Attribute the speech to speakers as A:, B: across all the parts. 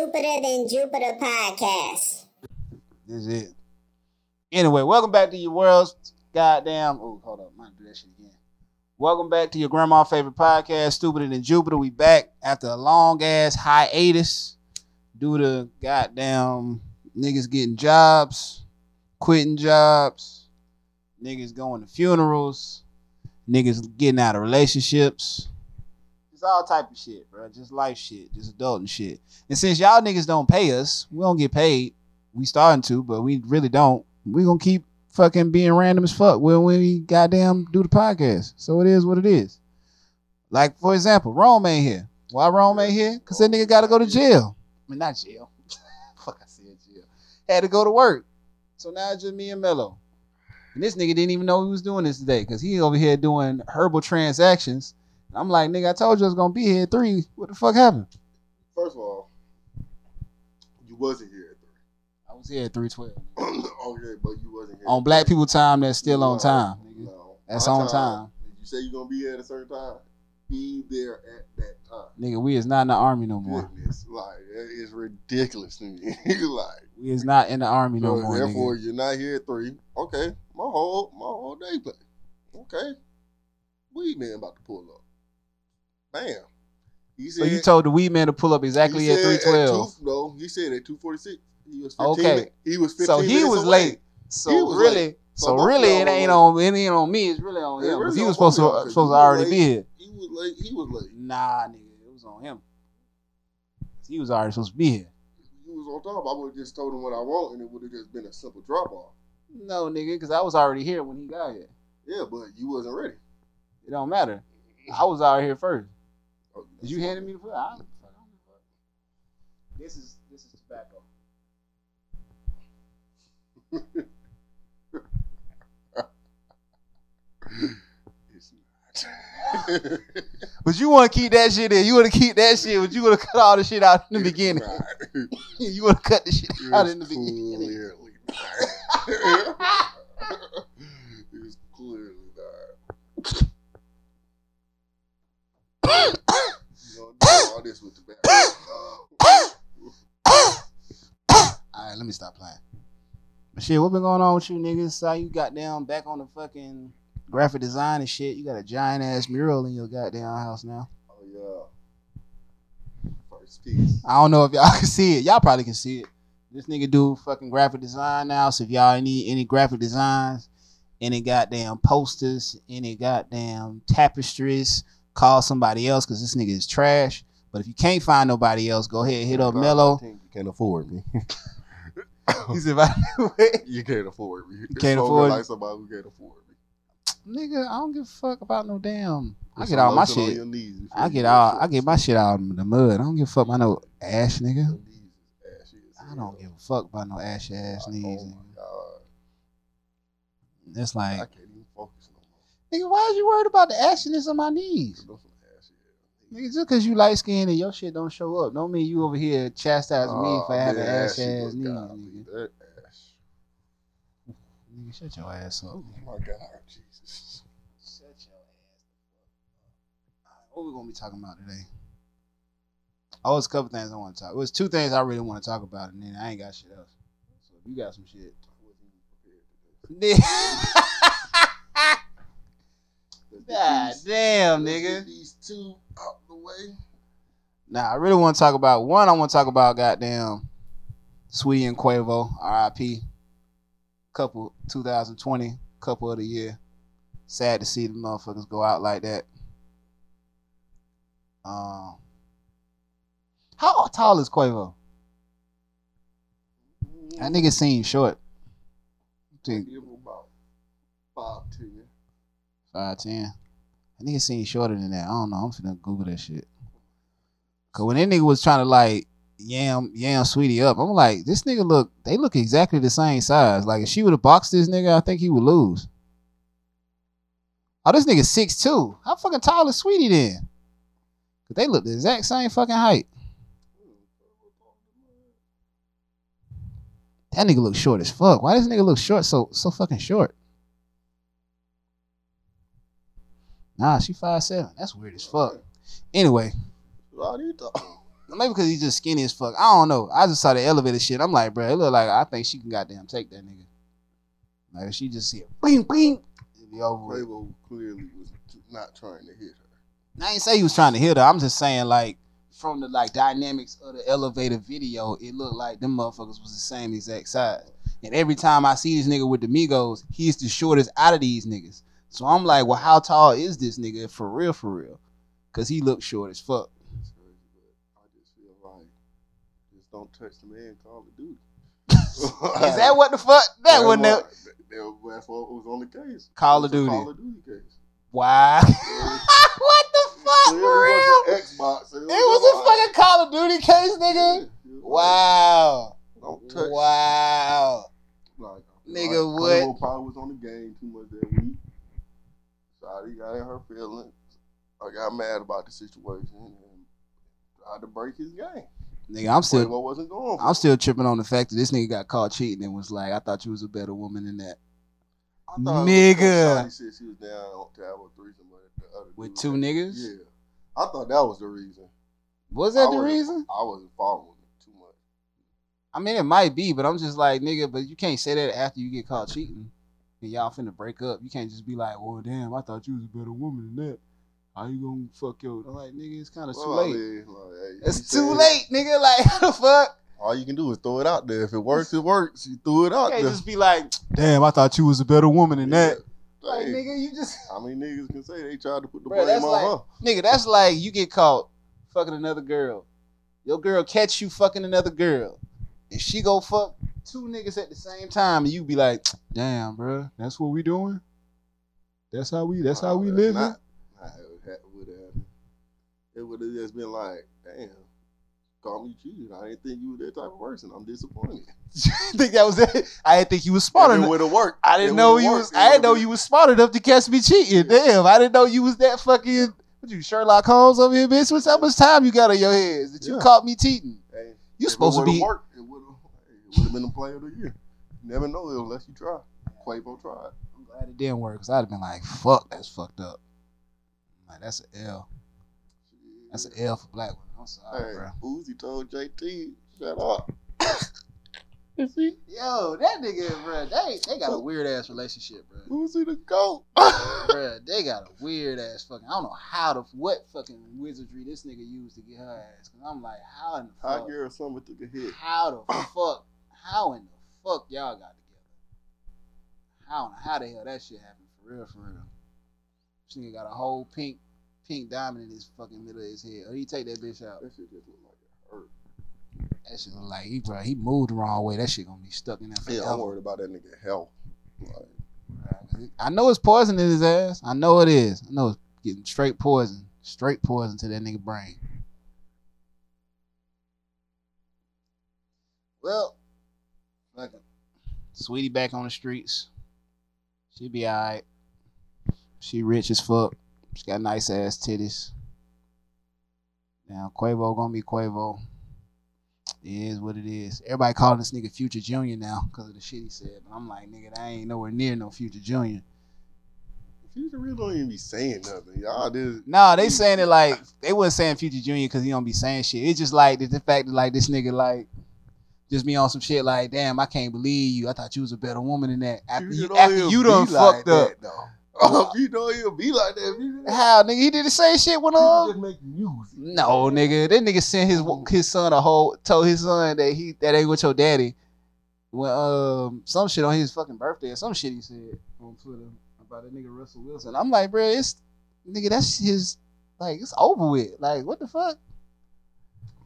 A: Stupider Than Jupiter podcast.
B: This is it. Anyway, welcome back to your world's goddamn. Oh, hold up. Might do that shit again. Welcome back to your grandma favorite podcast, Stupider Than Jupiter. We back after a long ass hiatus due to goddamn niggas getting jobs, quitting jobs, niggas going to funerals, niggas getting out of relationships. It's all type of shit, bro. Just life shit, just adult and shit. And since y'all niggas don't pay us, we don't get paid. We starting to, but we really don't. We gonna keep fucking being random as fuck when we goddamn do the podcast. So it is what it is. Like for example, Rome ain't here. Why Rome ain't here? Cause that nigga gotta go to jail. I mean not jail. fuck I said jail. Had to go to work. So now it's just me and Mello. And this nigga didn't even know he was doing this today because he over here doing herbal transactions. I'm like, nigga, I told you I was gonna be here at three. What the fuck happened?
C: First of all, you wasn't here at three.
B: I was here at three twelve.
C: okay, but you wasn't here.
B: On black people time, that's still on time. Nigga.
C: No,
B: That's
C: My
B: on time.
C: If you say you're gonna be here at a certain time, be there at that time.
B: Nigga, we is not in the army no more.
C: Goodness, like it is ridiculous to me. like,
B: We is not in the army no
C: so
B: more.
C: therefore,
B: Nigga.
C: you're not here at three. Okay, my whole my whole day play. Okay, weed man about to pull up. Bam. He
B: So you told the weed man to pull up exactly at three twelve.
C: No, he said at two forty six. He was 15
B: Okay.
C: He was 15
B: So he was
C: away.
B: late. So
C: was
B: really,
C: late.
B: so,
C: So
B: really, it ain't on it ain't on me. It's really on him.
C: really
B: he was supposed to supposed to already
C: was
B: be here.
C: He was late. He was late.
B: Nah, nigga, it was on him. He was already supposed to be here.
C: He was on top. I would have just told him what I want, and it would have just been a simple drop off.
B: No, nigga, because I was already here when he got here.
C: Yeah, but you wasn't ready.
B: It don't matter. I was out here first. Did you hand me the foot? I don't, fuck, I don't give a fuck. This is this is tobacco.
C: It's not.
B: But you want to keep that shit in. You want to keep that shit, but you want to cut all the shit out in the beginning. You want to cut the shit out in the beginning.
C: clearly not. it's clearly not. You don't do all this with the
B: All right, let me stop playing. But shit, what been going on with you niggas? How you got down back on the fucking graphic design and shit? You got a giant ass mural in your goddamn house now.
C: Oh yeah. First piece.
B: I don't know if y'all can see it. Y'all probably can see it. This nigga do fucking graphic design now. So if y'all need any graphic designs, any goddamn posters, any goddamn tapestries, call somebody else because this nigga is trash. But if you can't find nobody else, go ahead hit oh,
C: up
B: Mello.
C: you can't afford me.
B: He said, I-
C: you can't afford me. You
B: can't afford-
C: like somebody who can't afford me.
B: nigga, I don't give a fuck about no damn. I get all my shit. I get all. I get my shit out in the mud. I don't give a fuck about no ash, nigga.
C: Knees is ashy
B: I don't give a fuck about no ashy ass
C: oh,
B: knees.
C: Oh my god.
B: It's
C: I
B: like,
C: can't even focus no more.
B: nigga, why is you worried about the ashiness on my knees?
C: Those some ashy ass
B: Nigga, just cause you light skinned and your shit don't show up, don't mean you over here chastising me
C: Oh,
B: for having ash
C: she
B: ass
C: was
B: knees. Nigga.
C: That
B: nigga, shut your ass up.
C: Oh my god, Jesus.
B: Shut your ass up. What we gonna be talking about today? Oh, it's a couple things I want to talk. It was two things I really want to talk about, and then I ain't got shit else. So if you got some shit. God
C: these-
B: damn, nigga.
C: These two out the way.
B: Nah, I really want to talk about one. I want to talk about goddamn Saweetie and Quavo, R.I.P. Couple 2020, couple of the year. Sad to see the motherfuckers go out like that. Um, how tall is Quavo? That nigga seems short. Think
C: Give him about five ten.
B: Five ten. That nigga seems shorter than that. I don't know. I'm finna Google that shit. Cause when that nigga was trying to like yam yam Saweetie up, I'm like, this nigga look. They look exactly the same size. Like if she would have boxed this nigga, I think he would lose. Oh, this nigga six two. How fucking tall is Saweetie then? Cause they look the exact same fucking height. That nigga look short as fuck. Why does nigga look short so so fucking short? Nah, she five seven. That's weird as fuck. Anyway,
C: All these talk.
B: maybe because he's just skinny as fuck. I don't know. I just saw the elevator shit. I'm like, bro, it look like I think she can goddamn take that nigga. Like she just see it, bing, bing, it'd be over. with.
C: Quavo clearly was not trying to hit her.
B: I ain't say he was trying to hit her. I'm just saying like from the like dynamics of the elevator video, it looked like them motherfuckers was the same exact size. And every time I see this nigga with the Migos, he's the shortest out of these niggas. So I'm like, well, how tall is this nigga for real, for real? Cause he looks short as fuck.
C: It's crazy, but I just feel like just don't touch the man Call of Duty.
B: Is that what the fuck? That wasn't that.
C: that- That's what was on the case.
B: Call of Duty.
C: Call of Duty case.
B: Wow. what the fuck,
C: Clearly
B: for real?
C: Xbox.
B: It was a fucking Call of Duty case, nigga. Wow.
C: Don't touch.
B: Wow.
C: Like,
B: Nigga, what?
C: Probably was on the game too much that week. Shotty got in her feelings. I got mad about the situation and tried to break his game.
B: Nigga, I'm still
C: Quavo wasn't going
B: I'm still tripping on the fact that this nigga got caught cheating and was like, I thought you was a better woman than that.
C: I thought
B: Nigga.
C: Said she was down to have a threesome with the other
B: With two niggas?
C: Yeah. I thought that was the reason.
B: Was that
C: I
B: the reason?
C: I wasn't following it too much.
B: I mean, it might be, but I'm just like, nigga, but you can't say that after you get caught cheating and y'all finna break up. You can't just be like, well, damn, I thought you was a better woman than that. How you gonna fuck your? I'm like, nigga, it's kind of too
C: Well, I
B: late.
C: mean, like, hey,
B: it's too
C: said-
B: late, nigga. Like, how the fuck?
C: All you can do is throw it out there. If it works, it works. You threw it
B: You
C: out
B: can't
C: there.
B: just be like, damn, I thought you was a better woman than that. Like,
C: Hey,
B: nigga, you just
C: How many niggas can say they tried to put the
B: Bruh,
C: blame on
B: like-
C: her?
B: Nigga, that's like you get caught fucking another girl. Your girl catch you fucking another girl. And she go fuck two niggas at the same time. And you be like, damn, bro, that's what we doing? That's how we that's how we
C: Nah,
B: living?
C: Not, it would have. It would have just been like, damn, call me cheated. I didn't think you were that type of person. I'm disappointed.
B: think that was it? I didn't think you was smart
C: If it
B: enough.
C: would have worked.
B: I didn't
C: it
B: know you
C: worked.
B: was
C: It
B: I didn't know
C: would've
B: you was smart enough to catch me cheating. Damn, I didn't know you was that fucking what you Sherlock Holmes over here, bitch. What's how much time you got on your hands that you
C: Yeah.
B: caught me cheating?
C: hey,
B: You supposed to be
C: Worked, it would have. It would have been the player of the year. You never know unless you try. Quavo tried.
B: I'm glad it didn't work because I'd have been like, fuck, that's fucked up. Like, that's an L. That's an L for black women. I'm sorry,
C: Hey,
B: bro.
C: Uzi told JT, shut up.
B: Yo, that nigga, bro, they, they got a weird ass relationship, bro.
C: Uzi the GOAT.
B: bro, they got a weird ass fucking. I don't know how the what fucking wizardry this nigga used to get her ass. Cause I'm like, how in the
C: Hot
B: fuck?
C: girl summer took a hit.
B: How the fuck? How in the fuck y'all got together? How in how the hell that shit happened for real? For real. This nigga got a whole pink pink diamond in his fucking middle of his head. Or he take that bitch out.
C: That shit just look like it hurt.
B: That shit look like he bro, he moved the wrong way. That shit gonna be stuck in there
C: Yeah, I'm worried about that nigga health. Like,
B: I know it's poison in his ass. I know it is. I know it's getting straight poison, straight poison to that nigga brain. Well, Saweetie back on the streets. She be alright. She rich as fuck. She got nice ass titties. Now Quavo gonna be Quavo. It is what it is. Everybody calling this nigga Future Junior now because of the shit he said. But I'm like, nigga, I ain't nowhere near no Future Junior.
C: Future really don't even be saying nothing. Y'all did.
B: No, they saying it like they wasn't saying Future Junior because he don't be saying shit. It's just like the, the fact that like this nigga like just be on some shit like, damn, I can't believe you. I thought you was a better woman than that. After you, after you done
C: be like
B: fucked up.
C: Oh, you don't even be like that.
B: How nigga? He did the same shit when
C: People
B: uh.
C: just make music.
B: No, nigga. That nigga sent his his son a whole told his son that he that ain't with your daddy. When um some shit on his fucking birthday or some shit he said on Twitter about that nigga Russell Wilson. I'm like, bro, it's nigga, that's his like it's over with. Like, what the fuck?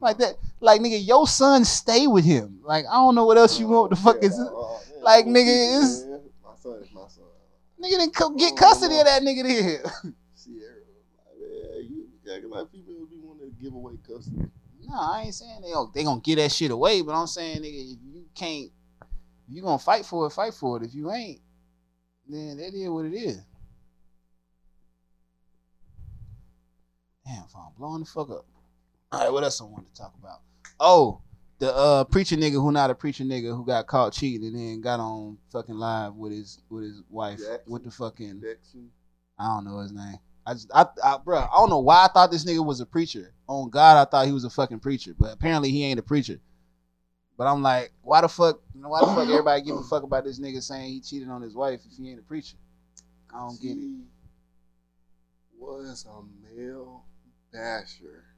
B: Like that, like nigga, your son stay with him. Like, I don't know what else you want. The fuck
C: Yeah,
B: is
C: oh, yeah,
B: Like, nigga,
C: Future,
B: it's-
C: My son is my son.
B: Nigga didn't co- get oh, custody of that nigga then.
C: Sierra, man, you acting like females be wanting to give away custody.
B: No, I ain't saying they gon' they gonna get that shit away, but I'm saying nigga, if you can't, if you gonna fight for it, fight for it. If you ain't, then that is what it is. Damn, phone blowing the fuck up. All right, what else I wanted to talk about? Oh, the uh preacher nigga who not a preacher nigga who got caught cheating and then got on fucking live with his with his wife
C: Jaxn.
B: with the fucking
C: Jaxn.
B: I don't know his name. I just, I, I, bro, I don't know why I thought this nigga was a preacher. On God, I thought he was a fucking preacher, but apparently he ain't a preacher. But I'm like, why the fuck, why the fuck everybody give a fuck about this nigga saying he cheated on his wife if he ain't a preacher? I don't get it.
C: Was a male basher.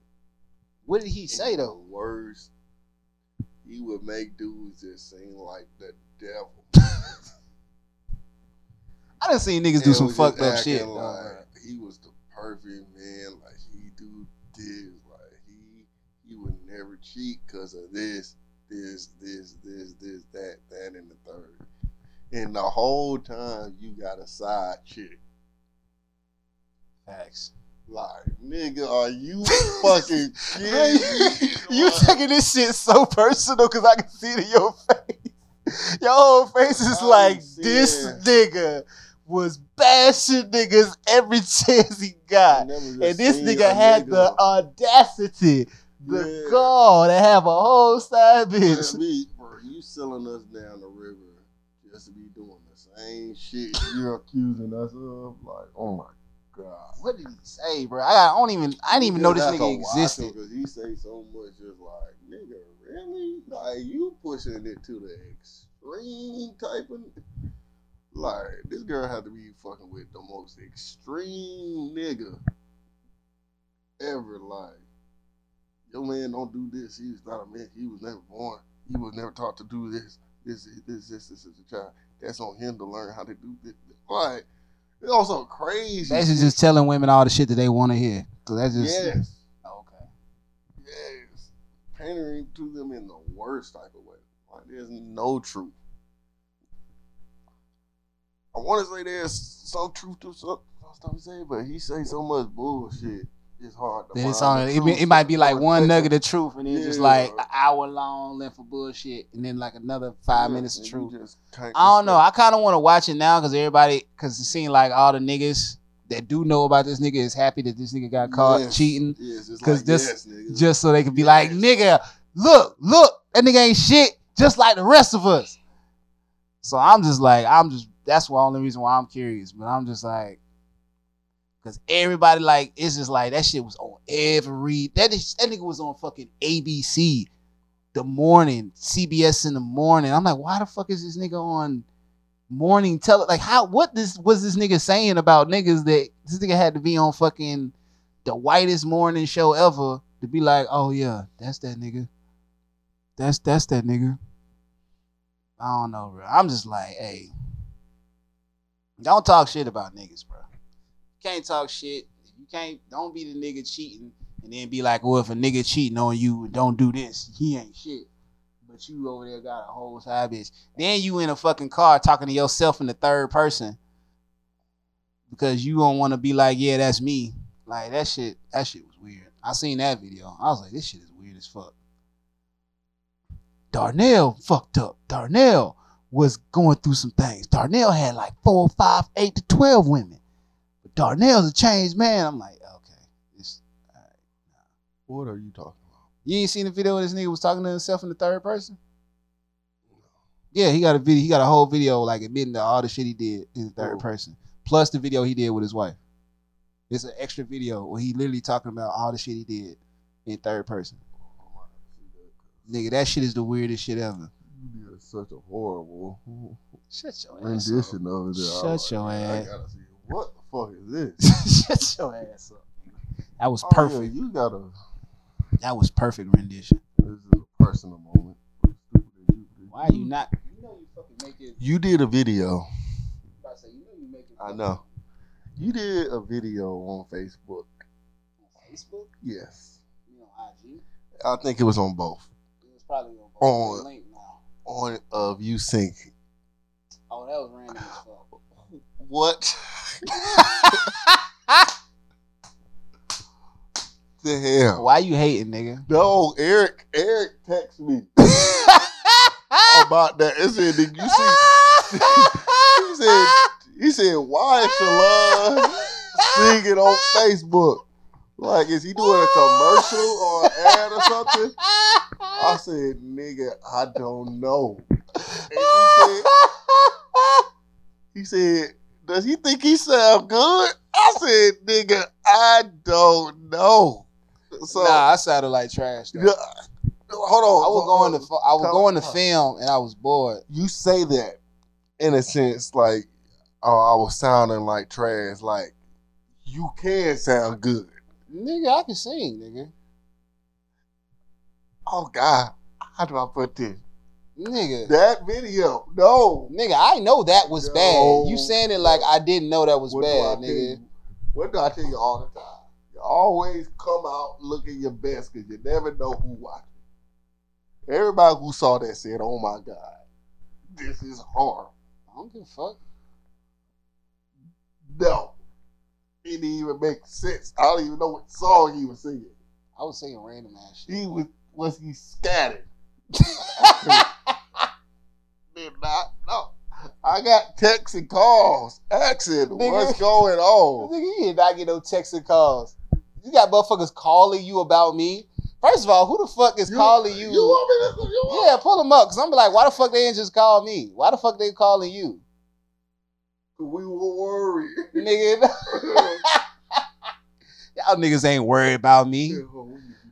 B: What did he say though?
C: Worst. He would make dudes just seem like the devil.
B: I done seen niggas do some fucked up shit.
C: Like he was the perfect man. Like he do this. Like he he would never cheat because of this, this, this, this, this, that, that, and the third. And the whole time you got a side chick.
B: Facts.
C: Like nigga, are you fucking kidding me?
B: you taking this shit so personal because I can see it in your face. Your whole face is
C: I'm
B: like this
C: seeing-
B: nigga was bashing niggas every chance he got. And this nigga had the audacity, the
C: Yeah.
B: gall to have a whole side bitch.
C: me, bro, you selling us down the river just to be doing the same shit you're accusing us of. Like, oh my god.
B: What did he say, bro? I, I don't even. I didn't even know this nigga existed.
C: Because he say so much, just like, nigga, really? Like, you pushing it to the extreme type of. Like, this girl had to be fucking with the most extreme nigga ever. Like, your man don't do this. He's not a man. He was never born. He was never taught to do this. This, this, this, this is a child. That's on him to learn how to do this. Like, it's also crazy.
B: Basically, just telling women all the shit that they want to hear. So that's just
C: yes.
B: okay.
C: Yes. Pandering to them in the worst type of way. Like there's no truth. I want to say there's some truth to some some stuff he say, but he say so much bullshit. It's hard
B: Then it's on. It, it might be like one nugget of truth, and then just like an hour long length of bullshit, and then like another five
C: Yeah,
B: minutes of truth.
C: just
B: I don't know. I kind of want to watch it now because everybody, because it seemed like all the niggas that do know about this nigga is happy that this nigga got caught
C: Yes,
B: cheating,
C: Yes, it's
B: 'Cause
C: like,
B: this-
C: yes,
B: just so they can be like, nigga, look, look, that nigga ain't shit, just like the rest of us. So I'm just like, I'm just. That's the only reason why I'm curious. But I'm just like, because everybody like, it's just like that shit was on every. That is, that nigga was on fucking ABC, the morning, CBS in the morning. I'm like, why the fuck is this nigga on? morning tele like how what this was this nigga saying about niggas that this nigga had to be on fucking the whitest morning show ever to be like, oh yeah, that's that nigga. That's that's that nigga. I don't know, bro. I'm just like, hey, don't talk shit about niggas, bro. Can't talk shit. You can't. Don't be the nigga cheating and then be like, well, if a nigga cheating on you don't do this, he ain't shit. But you over there got a whole side bitch. Then you in a fucking car talking to yourself in the third person because you don't want to be like, yeah, that's me. Like that shit. That shit was weird. I seen that video. I was like, this shit is weird as fuck. Darnell fucked up. Darnell was going through some things. Darnell had like four, five, eight to twelve women. Darnell's a changed man. I'm like, okay, right.
C: What are you talking about?
B: You ain't seen the video where this nigga was talking to himself in the third person? Yeah, he got a video. He got a whole video like admitting to all the shit he did in the third
C: Oh.
B: person, plus the video he did with his wife. It's an extra video where he literally talking about all the shit he did in third person.
C: I might have to see that.
B: Nigga, that shit is the weirdest shit ever.
C: You did such a horrible
B: Shut your ass
C: rendition of it.
B: Shut your ass.
C: I gotta see what fuck is this?
B: Shut your ass up. That was
C: Oh, yeah,
B: perfect.
C: you gotta.
B: That was perfect rendition.
C: This is a personal moment. Stupid as you.
B: Why you not? You know you fucking make it.
C: You did a video.
B: I say, you know you make it.
C: I know. You did a video on Facebook.
B: On Facebook,
C: Yes.
B: you know IG.
C: I think it was on both.
B: It was probably on both.
C: On-
B: The link now.
C: On of you singing.
B: Oh, that was random as fuck.
C: What the hell?
B: Why you hating, nigga?
C: No, Eric. Eric text me about that. It said, "Did you see?" He said, "He said, why is Shalon singing on Facebook? Like, is he doing a commercial or an ad or something?" I said, "Nigga, I don't know." And he said, "He said does he think he sound good? I said, nigga, I don't know. So
B: nah, I sounded like trash. Though.
C: yeah, hold on.
B: I was going
C: on.
B: to I was going to film and I was bored.
C: you say that in a sense like oh I was sounding like trash. Like you can sound good.
B: Nigga, I can sing, nigga.
C: Oh God, how do I put this?
B: Nigga.
C: That video, no.
B: Nigga, I know that was
C: No.
B: bad. You saying it like I didn't know that was
C: What
B: bad, nigga.
C: What do I tell you all the time? You always come out looking your best because you never know who watching. Everybody who saw that said, "Oh my God, this is hard."
B: I don't give a fuck.
C: No, it didn't even make sense. I don't even know what song he was singing.
B: I was singing random ass shit.
C: He was was he scattered? Did not no. I got texts and calls asking
B: Nigga.
C: what's going on.
B: Nigga, you did not get no texts and calls. You got motherfuckers calling you about me. First of all, who the fuck is calling you?
C: You want me to? You want
B: yeah, pull them up. Cause I'm like, why the fuck they ain't just call me? Why the fuck they calling you,
C: We were worried.
B: nigga? Y'all niggas ain't worried about me.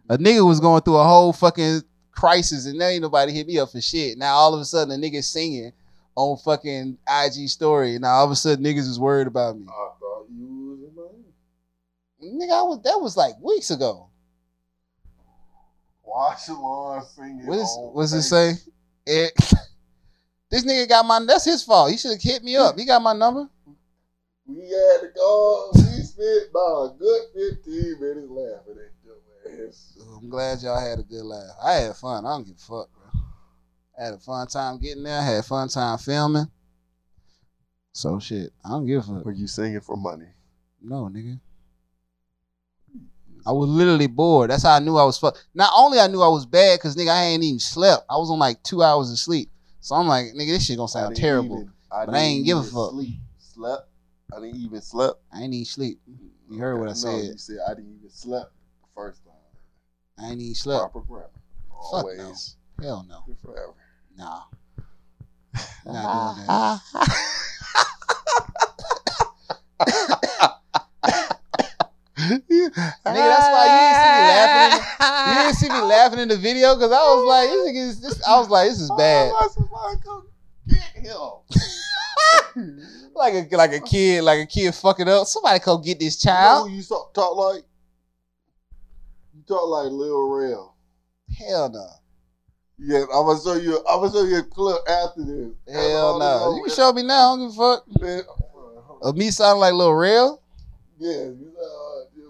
B: A nigga was going through a whole fucking crisis and now ain't nobody hit me up for shit. Now all of a sudden a nigga singing on fucking IG story. Now all of a sudden niggas is worried about me.
C: I thought you was in my
B: Nigga, I was that was like weeks ago.
C: Watch Wash lawn singing.
B: What is what's it say? It, this nigga got my that's his fault. He should have hit me up. He got my number.
C: We had to go. We spent about a good 15 minutes laughing at ass.
B: I'm glad y'all had a good laugh. I had fun. I don't give a fuck, bro. I had a fun time getting there. I had a fun time filming. So shit, I don't give a fuck.
C: Were you singing for money?
B: No, nigga. I was literally bored. That's how I knew I was fuck. Not only I knew I was bad, cause nigga, I ain't even slept. I was on like two hours of sleep. So I'm like, nigga, this shit gonna sound terrible.
C: I
B: but I ain't give a fuck.
C: Sleep. Slept. I didn't even slept.
B: I ain't even sleep. You heard what I
C: No,
B: said.
C: You said I didn't even slept the first time.
B: I ain't even slept.
C: Proper grammar.
B: no.
C: Always.
B: Hell no.
C: Forever.
B: Nah. Not doing that. Nigga, that's why you didn't see me laughing. In the, you didn't see me laughing in the video because I was like, this is this, I was like, this is bad.
C: Somebody come get him.
B: Like a like a kid, like a kid fucking up. Somebody come get this
C: You know
B: child.
C: who you talk, talk like? Talk like Lil Rel.
B: Hell no.
C: Yeah, I'm gonna show you. I'm gonna show you a clip after this.
B: Hell no.
C: Oh,
B: You can show me now. I don't give a fuck.
C: Man,
B: Of me sounding like Lil Rel.
C: yeah, you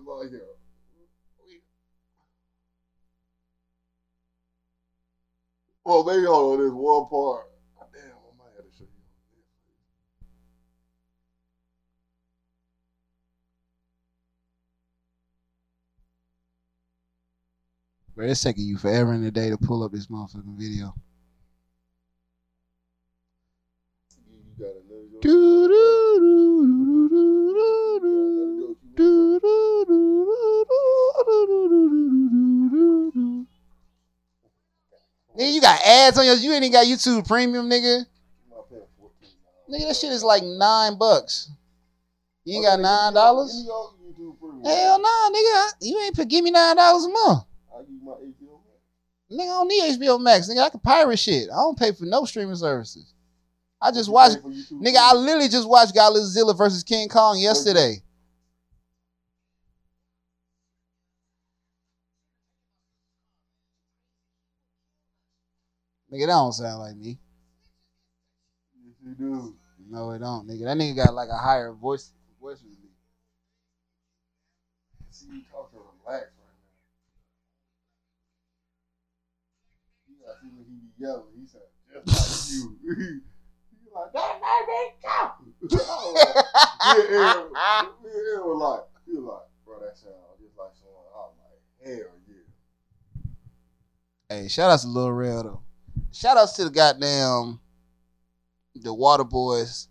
C: like him. Well, maybe hold on. There's one part.
B: Bro, it's taking you forever and a day to pull up this motherfucking video. Nigga, you got ads on yours. You ain't even got YouTube Premium, nigga. Nigga, that shit is like nine bucks. You ain't got nine dollars? Hell nah, nigga. You ain't give me nine dollars a month.
C: I give you my HBO Max.
B: Nigga, I don't need HBO Max. Nigga, I can pirate shit. I don't pay for no streaming services. I just watched.
C: pay for YouTube
B: Nigga, I literally just watched Godzilla versus King Kong yesterday. Nigga, that don't sound like me.
C: Yes, you do.
B: No, it don't, nigga. That nigga got like a higher voice voice than me.
C: See you talking relax yelling. He said, just like you. you like that go. yeah, yeah, yeah, was like, he was like, bro, that sound just like someone. I'm like, hell yeah.
B: Hey, shout out to Lil Rel though. Shout outs to the goddamn the Water Boys.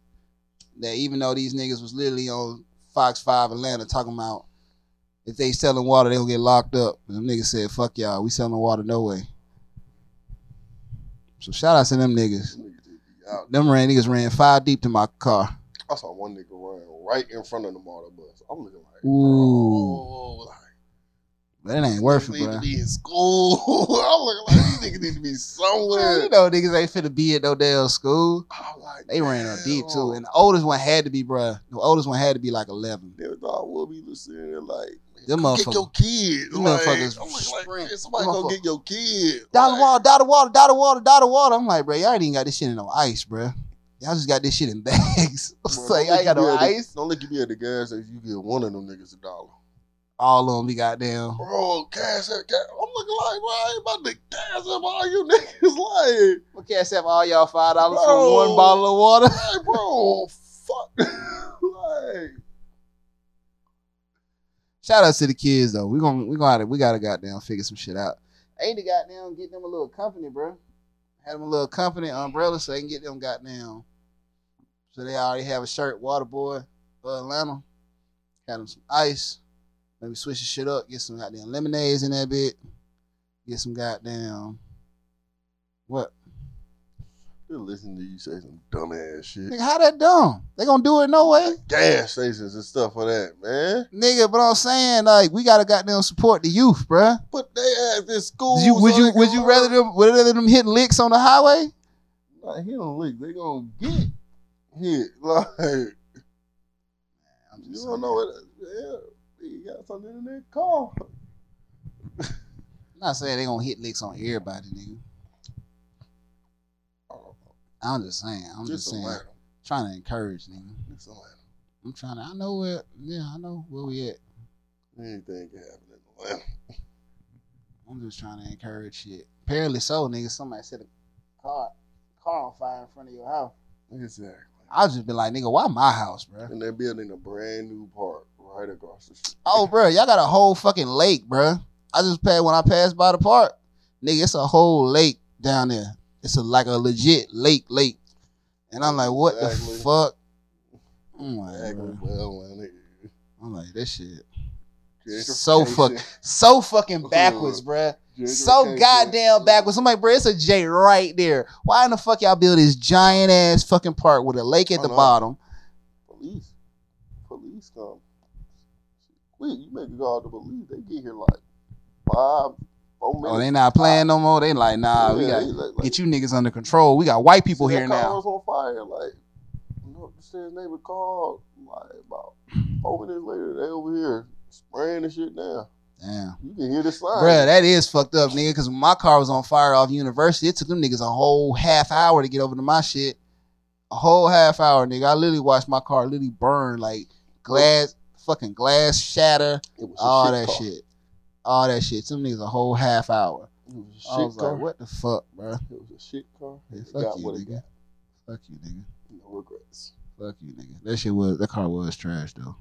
B: That even though these niggas was literally on Fox Five Atlanta talking about if they selling water, they gonna get locked up. And them niggas said, fuck y'all, we selling water no way. So shout outs to them niggas.
C: This nigga just be out.
B: Them ran niggas ran five deep to my car.
C: I saw one nigga run right in front of the motor bus. I'm looking like,
B: Ooh.
C: bro,
B: That ain't worth it,
C: need
B: bro.
C: to be in school. I'm looking like these niggas need to be somewhere.
B: you know niggas ain't finna be at no damn school.
C: I'm like,
B: They ran up deep too, and the oldest one had to be, bruh. The oldest one had to be like eleven.
C: Never thought I would be listening there like,
B: Them
C: go get your kids.
B: them
C: Like,
B: motherfuckers
C: I'm like, man, somebody go get your kid.
B: Dollar
C: Like,
B: water, dollar water, dollar water, dollar water. I'm like, bro, y'all ain't even got this shit in no ice, bruh. Y'all just got this shit in bags.
C: Bro,
B: like, y'all got no
C: at the-
B: ice.
C: Don't look at me at the gas station. You get one of them niggas a dollar.
B: All of them be goddamn.
C: Bro, cash cash. I'm looking like, bro, I ain't about to cash up all you niggas. Like,
B: What cash have all y'all five dollars for one bottle of water?
C: like, bro, fuck. like,
B: Shout out to the kids though. We gonna we gonna we gotta goddamn figure some shit out. Ain't the goddamn get them a little company, bro. Had them a little company umbrella so they can get them goddamn. So they already have a shirt, water boy, uh, Atlanta. Had them some ice. Maybe switch the shit up. Get some goddamn lemonades in that bit. Get some goddamn. What?
C: They're listening to you say some dumbass shit.
B: Nigga, how that dumb? They gonna do it no way?
C: Gas stations and stuff for that, man.
B: Nigga, but I'm saying like we gotta goddamn support the youth, bruh.
C: But they ass this school.
B: Did you, would you would you rather them would rather them hit licks on the highway?
C: Like, he don't. They gonna get hit. Like,
B: I'm
C: you don't know what. Yeah, you got something in that car.
B: I'm not saying they gonna hit licks on everybody, nigga. I'm just saying. I'm just,
C: Just
B: saying.
C: Atlanta.
B: Trying to encourage, nigga.
C: Just Atlanta.
B: I'm trying to. I know where. Yeah, I know where we at.
C: Anything can happen in Atlanta.
B: I'm just trying to encourage shit. Apparently so, nigga. Somebody set a car car on fire in front of your house.
C: Exactly.
B: I'll just be like, nigga, why my house, bro?
C: And they're building a brand new park right across the street.
B: Oh, bro, y'all got a whole fucking lake, bro. I just passed when I passed by the park, nigga. It's a whole lake down there. It's a like a legit lake, lake. And I'm like, what
C: Exactly.
B: the fuck? Oh I'm like,
C: Exactly.
B: bro.
C: Well, Atlanta.
B: I'm like, this shit so fuck, so fucking backwards, bruh. So goddamn backwards. I'm like, bro, it's a J right there. Why in the fuck y'all build this giant ass fucking park with a lake at the bottom?
C: Police. Police come. Wait, you make a call to police. They get here like five.
B: Oh, they not playing no more. They like, nah, we got
C: like- like-
B: get you niggas under control. We got white people here now.
C: was on fire. Like, you know, his neighbor called. Like about four minutes later, they over here spraying the shit down.
B: Damn.
C: You can hear the sign.
B: Bruh, that is fucked up, nigga. Because my car was on fire off University, it took them niggas a whole half hour to get over to my shit. A whole half hour, nigga. I literally watched my car literally burn, like glass, fucking glass shatter,
C: It was
B: all that
C: car.
B: shit, all that shit. Some niggas a whole half hour.
C: It was a shit
B: I was
C: car.
B: like, what the fuck, bro?
C: It was a shit car.
B: Hey, fuck
C: got
B: you,
C: what
B: nigga.
C: got.
B: Fuck you, nigga.
C: No regrets.
B: Fuck you, nigga. That shit was that car was trash though.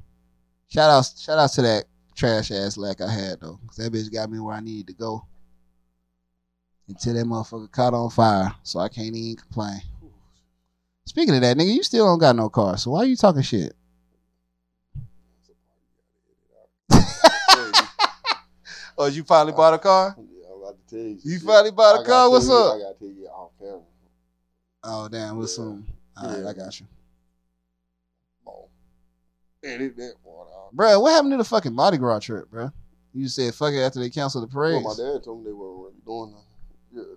B: Shout out, shout out to that trash ass lack I had though, cause that bitch got me where I needed to go. Until that motherfucker caught on fire, so I can't even complain. Speaking of that, nigga, you still don't got no car, so why are you talking shit? Oh, you finally bought a car?
C: Yeah, I'm about to tell you.
B: You
C: shit.
B: finally bought a car? What's
C: you-
B: up?
C: I gotta tell you off camera.
B: Oh damn, what's
C: Yeah.
B: some? All right,
C: Yeah.
B: I got you,
C: Oh, edit that out.
B: Bruh, What happened to the fucking Mardi Gras trip, bruh? You said fuck it after they canceled the
C: Well,
B: parade.
C: my dad told me they weren't really doing nothing. Yeah.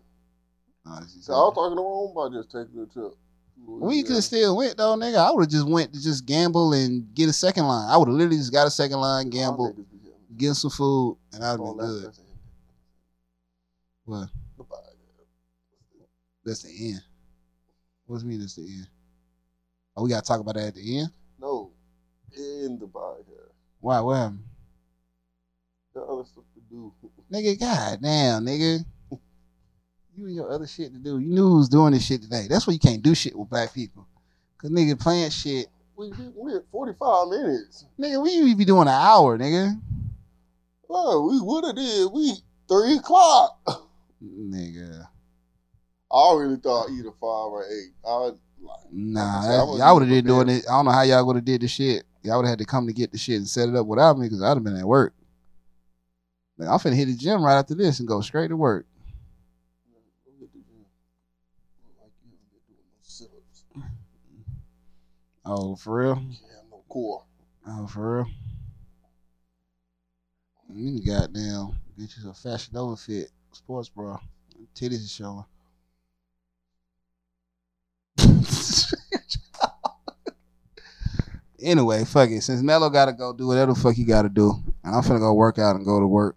B: Oh,
C: So I was talking to Rome about just taking a trip.
B: We could have still went though, nigga. I would have just went to just gamble and get a second line. I would have literally just got a second line, gamble, get some food, and I'd
C: Oh,
B: been good. What? That's the end. What's mean that's the end? Oh, we gotta talk about that at the end.
C: No, in the podcast.
B: Why? What happened?
C: Got other stuff to do.
B: Nigga, god damn, nigga. You and your other shit to do. You knew who was doing this shit today. That's why you can't do shit with black people. Cause nigga playing shit.
C: We we at forty five minutes.
B: Nigga, we usually be doing an hour, nigga.
C: Oh, we would have did. We three o'clock.
B: Nigga.
C: I really thought either five or eight. I was like,
B: Nah,
C: I said,
B: y'all would have been doing it. I don't know how y'all would have did the shit. Y'all would have had to come to get the shit and set it up without me because I'd have been at work. Like, I'm finna hit the gym right after this and go straight to work.
C: Go get the gym. Look like you haven't been doing no sit-ups.
B: Oh, for real?
C: Yeah, no core.
B: Oh, for real? You need to goddamn get you some Fashion Nova fit sports bra. Titties is showing. anyway, fuck it. Since Mello gotta go do whatever the fuck he gotta do, and I'm finna go work out and go to work.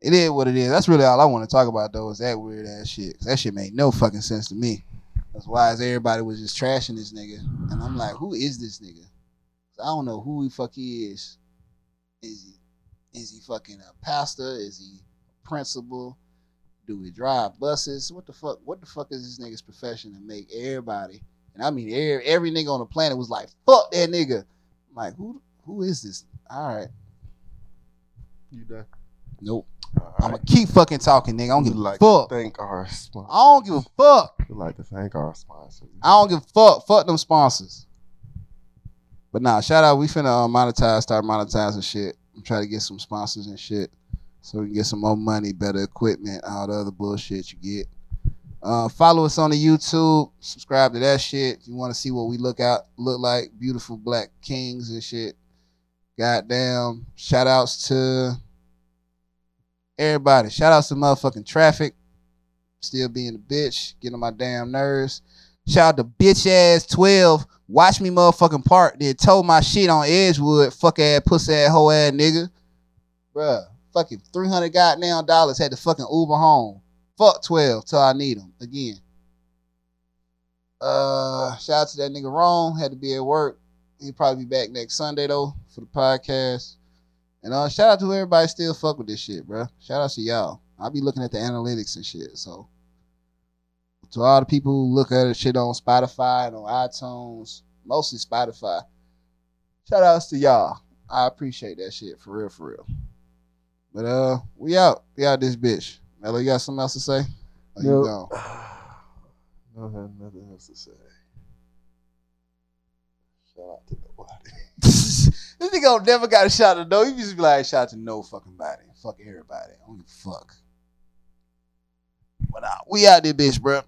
B: It is what it is. That's really all I want to talk about though. Is that weird ass shit? that shit made no fucking sense to me. That's why is everybody was just trashing this nigga, and I'm like, who is this nigga? I don't know who he fuck he is. Is he is he fucking a pastor? Is he a principal? Do we drive buses? What the fuck? What the fuck is this nigga's profession to make everybody? And I mean, every, every nigga on the planet was like, "Fuck that nigga." I'm like, who? Who is this? All right,
C: You done?
B: nope.
C: All
B: I'm gonna keep fucking talking, nigga. I don't give a
C: like
B: fuck.
C: thank our sponsor.
B: I don't give a fuck.
C: We'd like to thank our sponsors.
B: I don't give a fuck. Fuck them sponsors. But nah, shout out. We finna uh, monetize, start monetizing shit. I'm trying to get some sponsors and shit, so we can get some more money, better equipment, all the other bullshit you get. Uh, follow us on the YouTube. Subscribe to that shit. If you want to see what we look out look like, beautiful black kings and shit. Goddamn. Shout outs to everybody. Shout outs to motherfucking traffic. Still being a bitch, getting on my damn nerves. Shout out to bitch ass 12. Watch me motherfucking park. Then told my shit on Edgewood. Fuck ass pussy ass hoe ass nigga. Bruh. Fucking 300 goddamn dollars had to fucking Uber home. Fuck 12 till I need them again. Uh, shout out to that nigga Ron. Had to be at work. He'll probably be back next Sunday though for the podcast. And uh, shout out to everybody still fuck with this shit, bro. Shout out to y'all. I'll be looking at the analytics and shit. So to all the people who look at it shit on Spotify and on iTunes, mostly Spotify. Shout outs to y'all. I appreciate that shit for real, for real. But uh, we out. We out this bitch. Mello, you got something else to say? Or you
C: Nope.
B: gone?
C: no, I have nothing else to say. Shout out to nobody.
B: this nigga never got a shout shot at no. You just be like, shout out to no fucking body. Fuck everybody. I don't give a fuck. But uh, we out there, bitch, bro.